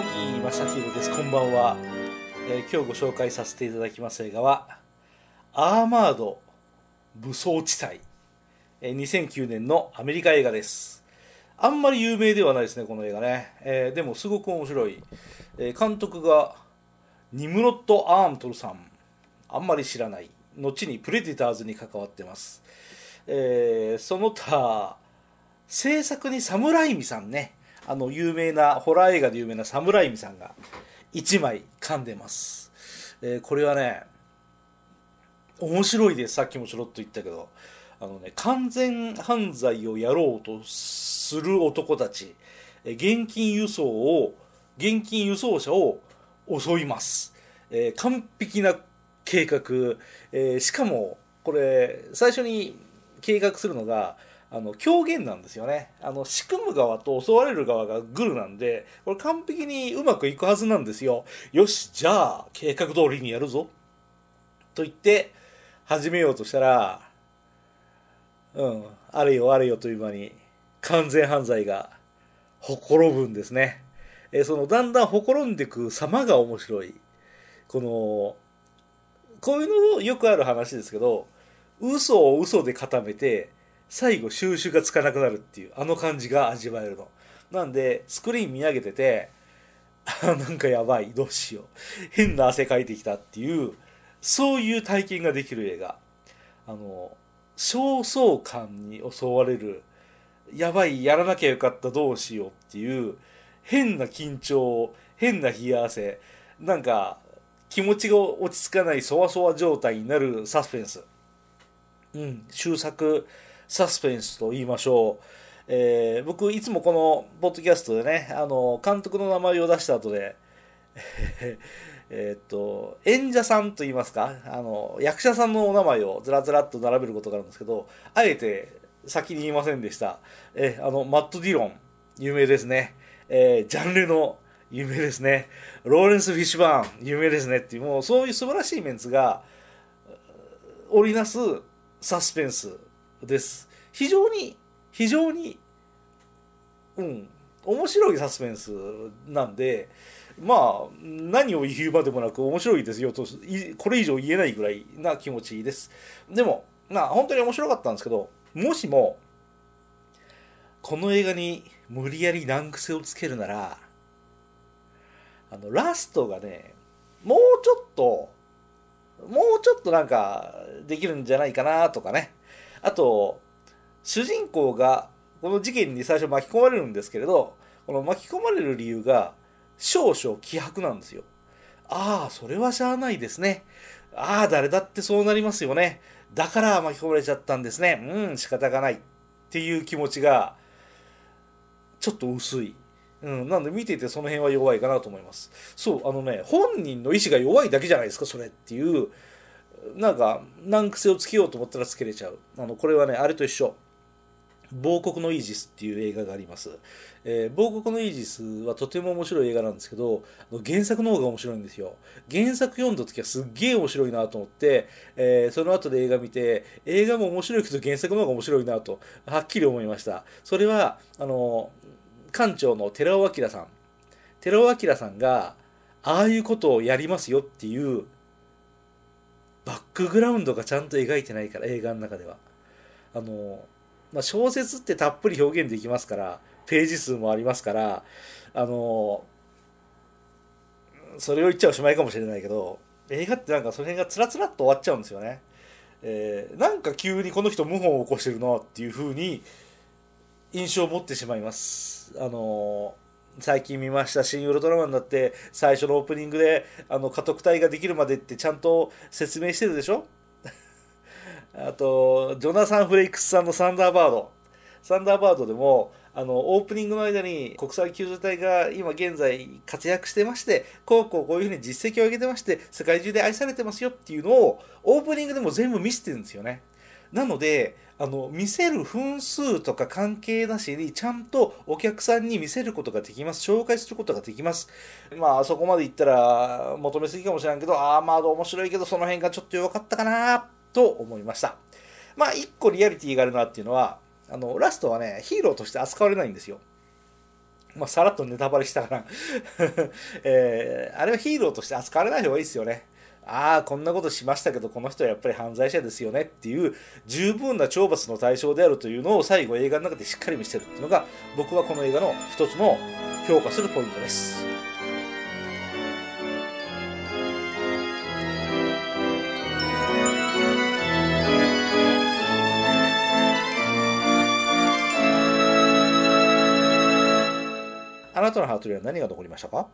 正弘です。こんばんは、えー今日ご紹介させていただきます映画はアーマード武装地帯、えー2009年のアメリカ映画です。あんまり有名ではないですねこの映画ね、えーでもすごく面白い、えー監督がニムロット・アームトルさん。あんまり知らない。後にプレデターズに関わってます、えーその他制作にサムライミさんね。あの有名なホラー映画で有名なサムライミさんが1枚噛んでます、えーこれはね面白いです。さっきもちょろっと言ったけど。あのね完全犯罪をやろうとする男たちえ現金輸送を現金輸送車を襲います、えー完璧な計画、えーしかもこれ最初に計画するのがあの狂言なんですよね。あの仕組む側と襲われる側がグルなんでこれ完璧にうまくいくはずなんですよ。よしじゃあ計画通りにやるぞ。と言って始めようとしたらうんあれよあれよという間に完全犯罪がほころぶんですね。えそのだんだんほころんでく様が面白い。このこういうのよくある話ですけど嘘を嘘で固めて最後収拾がつかなくなるっていうあの感じが味わえるの。なんでスクリーン見上げててあなんかやばいどうしよう。変な汗かいてきたっていうそういう体験ができる映画。あの焦燥感に襲われるやばいやらなきゃよかったどうしようっていう変な緊張変な冷や汗。なんか気持ちが落ち着かないそわそわ状態になるサスペンス。うん終作サスペンスと言いましょう、えー僕いつもこのポッドキャストでねあの監督の名前を出した後で えっと演者さんと言いますかあの役者さんのお名前をずらずらっと並べることがあるんですけどあえて先に言いませんでした、えあのマット・ディロン有名ですね、えージャンルの有名ですね。ローレンス・フィッシュバーン有名ですねっていうもうそういう素晴らしいメンツが織りなすサスペンスです。非常に非常にうん面白いサスペンスなんでまあ何を言うまでもなく面白いですよとこれ以上言えないぐらいな気持ちです。でもまあ本当に面白かったんですけどもしもこの映画に無理やり難癖をつけるならあのラストがねもうちょっともうちょっとなんかできるんじゃないかなとかね。あと主人公がこの事件に最初巻き込まれるんですけれどこの巻き込まれる理由が少々希薄なんですよ。ああそれはしゃあないですね。ああ誰だってそうなりますよね。だから巻き込まれちゃったんですね。うん仕方がない。っていう気持ちがちょっと薄い。うん、なんで見ててその辺は弱いかなと思います。そうあのね本人の意志が弱いだけじゃないですかそれっていう。なんか難癖をつけようと思ったらつけれちゃう。あのこれはねあれと一緒。亡国のイージスっていう映画があります、えー亡国のイージスはとても面白い映画なんですけど原作の方が面白いんですよ。原作読んだ時はすっげえ面白いなと思って、えーその後で映画見て映画も面白いけど原作の方が面白いなとはっきり思いました。それはあの館長の寺尾明さん。寺尾明さんがああいうことをやりますよっていうクグラウンドがちゃんと描いてないから映画の中では。あの、まあ、小説ってたっぷり表現できますからページ数もありますからあのそれを言っちゃおしまいかもしれないけど映画ってなんかその辺がつらつらっと終わっちゃうんですよね、えーなんか急にこの人謀反を起こしてるなっていう風に印象を持ってしまいます。あの最近見ました「新ウルトラマン」だって最初のオープニングであの家督隊ができるまでってちゃんと説明してるでしょ？あとジョナサン・フレイクスさんの「サンダーバード」サンダーバードでもあのオープニングの間に国際救助隊が今現在活躍してましてこうこうこういうふうに実績を上げてまして世界中で愛されてますよっていうのをオープニングでも全部見せてるんですよね。なのであの見せる分数とか関係なしにちゃんとお客さんに見せることができます。紹介することができます。まあそこまで言ったら求めすぎかもしれんけどああまあ面白いけどその辺がちょっと弱かったかなと思いました。まあ一個リアリティがあるなっていうのはあのラストはねヒーローとして扱われないんですよ。まあ、さらっとネタバレしたから。えー、あれはヒーローとして扱われない方がいいですよね。ああ、こんなことしましたけど、この人はやっぱり犯罪者ですよねっていう十分な懲罰の対象であるというのを最後映画の中でしっかり見せるっていうのが僕はこの映画の一つの評価するポイントです。あなたのハートには何が残りましたか？